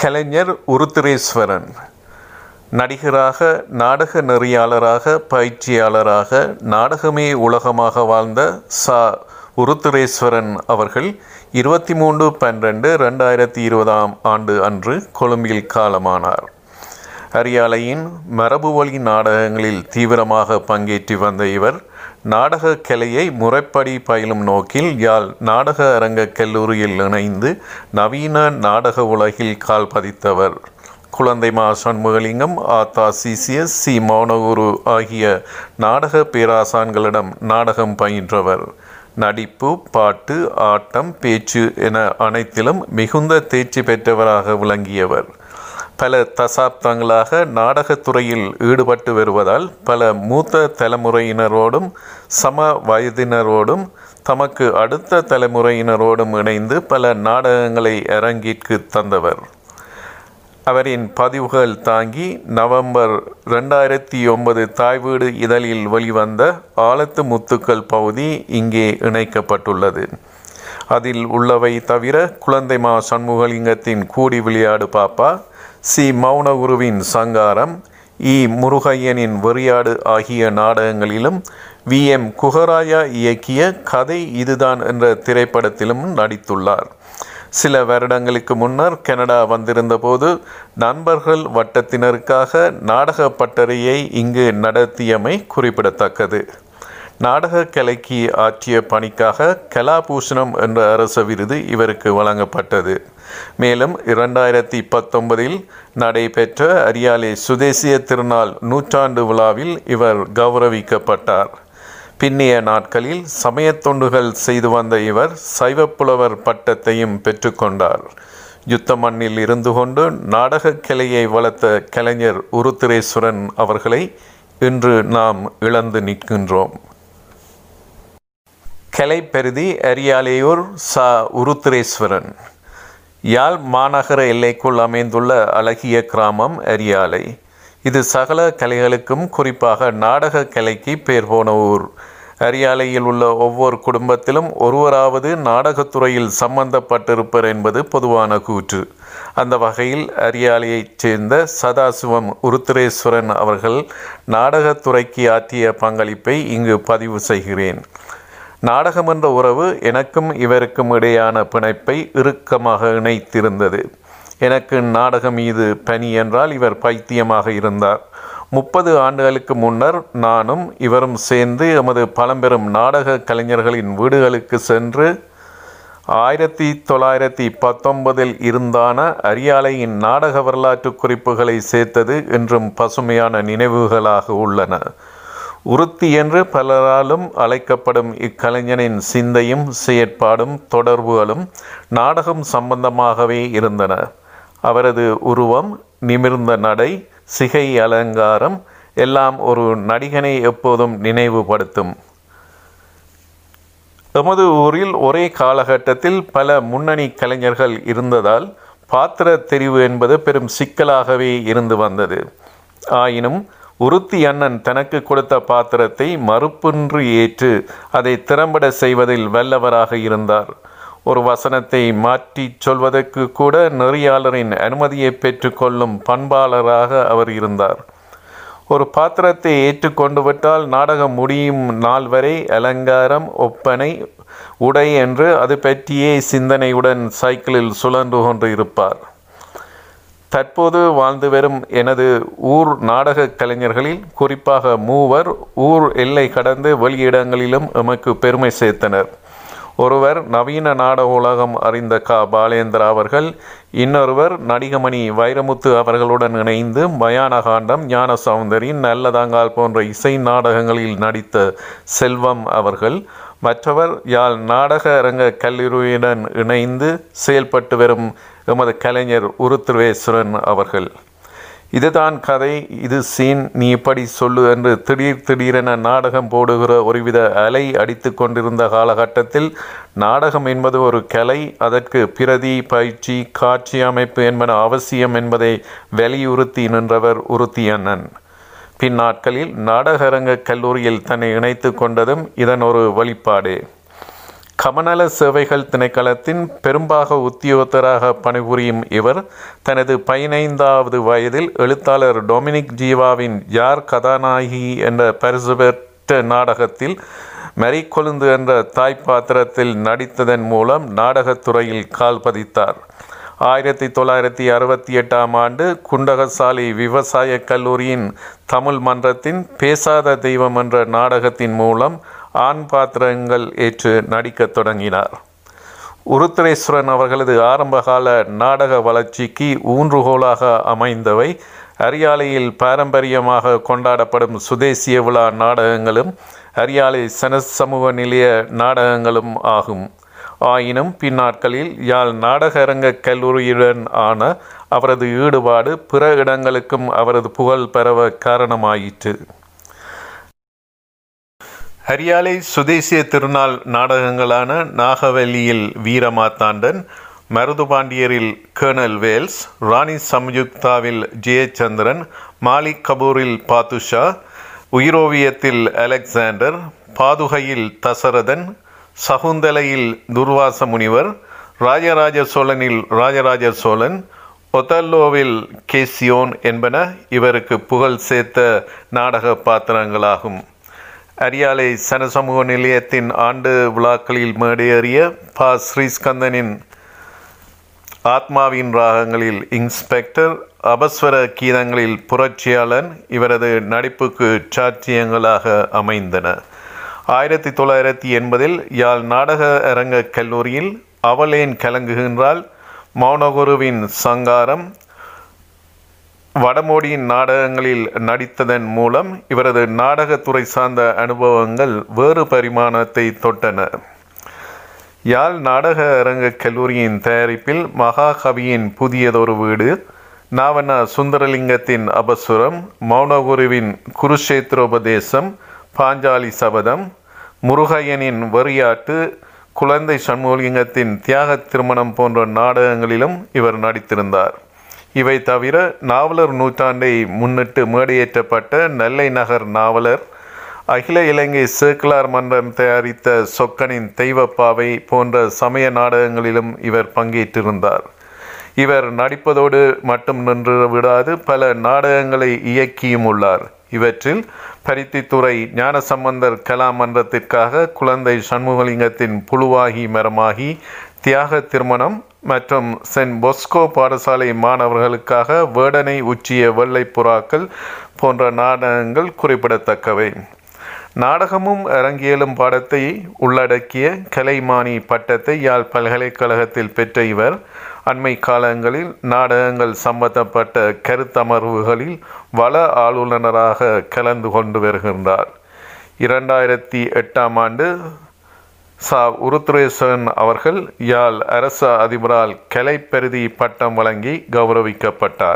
கலைஞர் உருத்திரேஸ்வரன் நடிகராக நாடக நெறியாளராக பயிற்சியாளராக நாடகமே உலகமாக வாழ்ந்த சா. உருத்திரேஸ்வரன் அவர்கள் இருபத்தி மூன்று பன்னிரெண்டு ரெண்டாயிரத்தி இருபதாம் ஆண்டு அன்று கொழும்பில் காலமானார். அரியாலையின் மரபு வழி நாடகங்களில் தீவிரமாக பங்கேற்றி வந்த இவர் நாடக கலையை முறைப்படி பயிலும் நோக்கில் யாழ் நாடக அரங்க கல்லூரியில் இணைந்து நவீன நாடக உலகில் கால் பதித்தவர். குழந்தை மா சண்முகலிங்கம் ஆத்தா சிசிஎஸ் சி மௌனகுரு ஆகிய நாடக பேராசான்களிடம் நாடகம் பயின்றவர். நடிப்பு பாட்டு ஆட்டம் பேச்சு என அனைத்திலும் மிகுந்த தேர்ச்சி பெற்றவராக விளங்கியவர். பல தசாப்தங்களாக நாடகத்துறையில் ஈடுபட்டு வருவதால் பல மூத்த தலைமுறையினரோடும் சம வயதினரோடும் தமக்கு அடுத்த தலைமுறையினரோடும் இணைந்து பல நாடகங்களை அரங்கிற்கு தந்தவர். அவரின் பதிவுகள் தாங்கி நவம்பர் ரெண்டாயிரத்தி ஒன்பது தாய்வீடு இதழில் வெளிவந்த ஆழத்து முத்துக்கள் பகுதி இங்கே இணைக்கப்பட்டுள்ளது. அதில் உள்ளவை தவிர குழந்தை மா சண்முகலிங்கத்தின் கூடி விளையாடு பாப்பா சி. மௌனகுருவின் சங்காரம் இ. முருகையனின் வெறியாடு ஆகிய நாடகங்களிலும் வி. எம். குகராயா இயக்கிய கதை இதுதான் என்ற திரைப்படத்திலும் நடித்துள்ளார். சில வருடங்களுக்கு முன்னர் கனடா வந்திருந்தபோது நண்பர்கள் வட்டத்தினருக்காக நாடக பட்டறையை இங்கு நடத்தியமை குறிப்பிடத்தக்கது. நாடக கலைக்கு ஆற்றிய பணிக்காக கலாபூஷணம் என்ற அரச விருது இவருக்கு வழங்கப்பட்டது. மேலும் இரண்டாயிரத்தி பத்தொன்பதில் நடைபெற்ற அரியாலை சுதேசிய திருநாள் நூற்றாண்டு விழாவில் இவர் கௌரவிக்கப்பட்டார். பின்னைய நாட்களில் சமயத் தொண்டுகள் செய்து வந்த இவர் சைவப்புலவர் பட்டத்தையும் பெற்றுக்கொண்டார் யுத்த மண்ணில் இருந்து கொண்டு நாடகக் கலையை வளர்த்த கலைஞர் உருத்திரேஸ்வரன் அவர்களை இன்று நாம் இழந்து நிற்கின்றோம். கலைப்பெருதி அரியாலையூர் ச உருத்திரேஸ்வரன். யாழ் மாநகர எல்லைக்குள் அமைந்துள்ள அழகிய கிராமம் அரியாலை. இது சகல கலைகளுக்கும் குறிப்பாக நாடக கலைக்கு பேர் போன ஊர். அரியாலையில் உள்ள ஒவ்வொரு குடும்பத்திலும் ஒருவராவது நாடகத்துறையில் சம்பந்தப்பட்டிருப்பர் என்பது பொதுவான கூற்று. அந்த வகையில் அரியாலையைச் சேர்ந்த சதாசிவம் உருத்திரேஸ்வரன் அவர்கள் நாடகத்துறைக்கு ஆற்றிய பங்களிப்பை இங்கு பதிவு செய்கிறேன். நாடகம் என்ற உறவு எனக்கும் இவருக்கும் இடையான பிணைப்பை இறுக்கமாக இணைத்திருந்தது. எனக்கு நாடகம் மீது பனி என்றால் இவர் பைத்தியமாக இருந்தார். முப்பது ஆண்டுகளுக்கு முன்னர் நானும் இவரும் சேர்ந்து எமது பழம்பெரும் நாடக கலைஞர்களின் வீடுகளுக்கு சென்று ஆயிரத்தி தொள்ளாயிரத்தி பத்தொன்பதில் இருந்தான அரியாலையின் நாடக வரலாற்று குறிப்புகளை சேர்த்தது என்றும் பசுமையான நினைவுகளாக உள்ளன. உருத்தி என்று பலராலும் அழைக்கப்படும் இக்கலைஞனின் சிந்தையும் செயற்பாடும் தொடர்புகளும் நாடகம் சம்பந்தமாகவே இருந்தன. அவரது உருவம் நிமிர்ந்த நடை சிகை அலங்காரம் எல்லாம் ஒரு நடிகனை எப்போதும் நினைவுபடுத்தும். எமது ஊரில் ஒரே காலகட்டத்தில் பல முன்னணி கலைஞர்கள் இருந்ததால் பாத்திர தெரிவு என்பது பெரும் சிக்கலாகவே இருந்து வந்தது. ஆயினும் உருத்தி அண்ணன் தனக்கு கொடுத்த பாத்திரத்தை மறுப்பின்றி ஏற்று அதை திறம்பட செய்வதில் வல்லவராக இருந்தார். ஒரு வசனத்தை மாற்றி சொல்வதற்கு கூட நெறியாளரின் அனுமதியை பெற்றுக்கொள்ளும் பண்பாளராக அவர் இருந்தார். ஒரு பாத்திரத்தை ஏற்றுக்கொண்டு விட்டால் நாடகம் முடியும் நாள் வரை அலங்காரம் ஒப்பனை உடை என்று அது பற்றியே சிந்தனையுடன் சைக்கிளில் சுழன்று கொண்டு இருப்பார் தற்போது வாழ்ந்து வரும் எனது ஊர் நாடக கலைஞர்களில் குறிப்பாக மூவர் ஊர் எல்லை கடந்து வெளியிடங்களிலும் எமக்கு பெருமை சேர்த்தனர். ஒருவர் நவீன நாடக உலகம் அறிந்த க. பாலேந்திரா அவர்கள் இன்னொருவர் நடிகமணி வைரமுத்து அவர்களுடன் இணைந்து மயானகாண்டம் ஞான சௌந்தரி நல்லதாங்கால் போன்ற இசை நாடகங்களில் நடித்த செல்வம் அவர்கள் மற்றவர் யாழ் நாடக அரங்க கல்லூரியுடன் இணைந்து செயல்பட்டு வரும் எமது கலைஞர் உருத்ருவேஸ்வரன் அவர்கள். இதுதான் கதை இது சீன் நீ இப்படி சொல்லு என்று திடீர் திடீரென நாடகம் போடுகிற ஒருவித அலை அடித்து கொண்டிருந்த காலகட்டத்தில் நாடகம் என்பது ஒரு கலை அதற்கு பிரதி பயிற்சி காட்சி அமைப்பு என்பன அவசியம் என்பதை வலியுறுத்தி நின்றவர் உறுத்தி அண்ணன். பின்னாட்களில் நாடகரங்க கல்லூரியில் தன்னை இணைத்து கொண்டதும் இதன் ஒரு வழிபாடு கமநல சேவைகள் திணைக்களத்தின் பெரும்பாக உத்தியோகத்தராக பணிபுரியும் இவர் தனது பதினைந்தாவது வயதில் எழுத்தாளர் டொமினிக் ஜீவாவின் யார் கதாநாயகி என்ற பரிசு பெற்ற நாடகத்தில் மரி கொழுந்து என்ற தாய் பாத்திரத்தில் நடித்ததன் மூலம் நாடகத்துறையில் கால் பதித்தார். ஆயிரத்தி தொள்ளாயிரத்தி அறுபத்தி எட்டாம் ஆண்டு குண்டகசாலை விவசாய கல்லூரியின் தமிழ் மன்றத்தின் பேசாத தெய்வம் என்ற நாடகத்தின் மூலம் ஆண் பாத்திரங்கள் ஏற்று நடிக்கத் தொடங்கினார். உருத்திரேஸ்வரன் அவர்களது ஆரம்பகால நாடக வளர்ச்சிக்கு ஊன்றுகோலாக அமைந்தவை அரியாலையில் பாரம்பரியமாக கொண்டாடப்படும் சுதேசிய விழா நாடகங்களும் அரியாலை சன சமூக நிலைய நாடகங்களும் ஆகும். ஆயினும் பின்னாட்களில் யாழ் நாடகரங்க கல்லூரியுடன் ஆன அவரது ஈடுபாடு பிற இடங்களுக்கும் அவரது புகழ் பரவ காரணமாயிற்று. ஹரியாலை சுதேசிய திருநாள் நாடகங்களான நாகவல்லியில் வீரமாத்தாண்டன் மருதுபாண்டியரில் கேர்னல் வேல்ஸ் ராணி சம்யுக்தாவில் ஜெயச்சந்திரன் மாலிக் கபூரில் பாத்துஷா உயிரோவியத்தில் அலெக்சாண்டர் பாதுகையில் தசரதன் சகுந்தலையில் துர்வாச முனிவர் ராஜராஜ சோழனில் ராஜராஜ சோழன் ஒத்தல்லோவில் கேசியோன் என்பன இவருக்கு புகழ் சேர்த்த நாடக பாத்திரங்களாகும். அரியாலை சனசமூக நிலையத்தின் ஆண்டு விழாக்களில் மேடையேறிய பா. ஸ்ரீஸ்கந்தனின் ஆத்மாவின் ராகங்களில் இன்ஸ்பெக்டர் அபஸ்வர கீதங்களில் புரட்சியாளன் இவரது நடிப்புக்கு சாட்சியங்களாக அமைந்தன. ஆயிரத்தி தொள்ளாயிரத்தி எண்பதில் யாழ் நாடக அரங்க கல்லூரியில் அவளேன் கலங்குகின்றால் மௌனகுருவின் சங்காரம் வடமோடியின் நாடகங்களில் நடித்ததன் மூலம் இவரது நாடகத்துறை சார்ந்த அனுபவங்கள் வேறு பரிமாணத்தை தொட்டன. யாழ் நாடக அரங்க கல்லூரியின் தயாரிப்பில் மகாகவியின் புதியதொரு வீடு நாவண்ண சுந்தரலிங்கத்தின் அபசுரம் மௌனகுருவின் குருஷேத்ரோபதேசம் பாஞ்சாலி சபதம் முருகையனின் வரியாட்டு குழந்தை சண்முகலிங்கத்தின் தியாக திருமணம் போன்ற நாடகங்களிலும் இவர் நடித்திருந்தார். இவை தவிர நாவலர் நூற்றாண்டை முன்னிட்டு மேடையேற்றப்பட்ட நெல்லை நகர் நாவலர் அகில இலங்கை சேக்குலார் மன்றம் தயாரித்த சொக்கனின் தெய்வப்பாவை போன்ற சமய நாடகங்களிலும் இவர் பங்கேற்றிருந்தார். இவர் நடிப்பதோடு மட்டும் நின்று விடாது பல நாடகங்களை இயக்கியும் உள்ளார். இவற்றில் பருத்தித்துறை ஞானசம்பந்தர் கலா மன்றத்திற்காக குழந்தை சண்முகலிங்கத்தின் புழுவாகி மரமாகி தியாக திருமணம் மற்றும் சென்ட் பொஸ்கோ பாடசாலை மாணவர்களுக்காக வேடனை உச்சிய வெள்ளை புறாக்கள் போன்ற நாடகங்கள் குறிப்பிடத்தக்கவை. நாடகமும் அரங்கியலும் பாடத்தை உள்ளடக்கிய கலைமானி பட்டத்தை யாழ் பல்கலைக்கழகத்தில் பெற்ற இவர். அண்மை காலங்களில் நாடகங்கள் சம்பந்தப்பட்ட கருத்தமர்வுகளில் வள ஆளுநராக கலந்து கொண்டு வருகின்றார். இரண்டாயிரத்தி எட்டாம் ஆண்டு சா. உருத்ரேசன் அவர்கள் யாழ் அரச அதிபரால் கலைப்பெருதி பட்டம் வழங்கி கௌரவிக்கப்பட்டார்.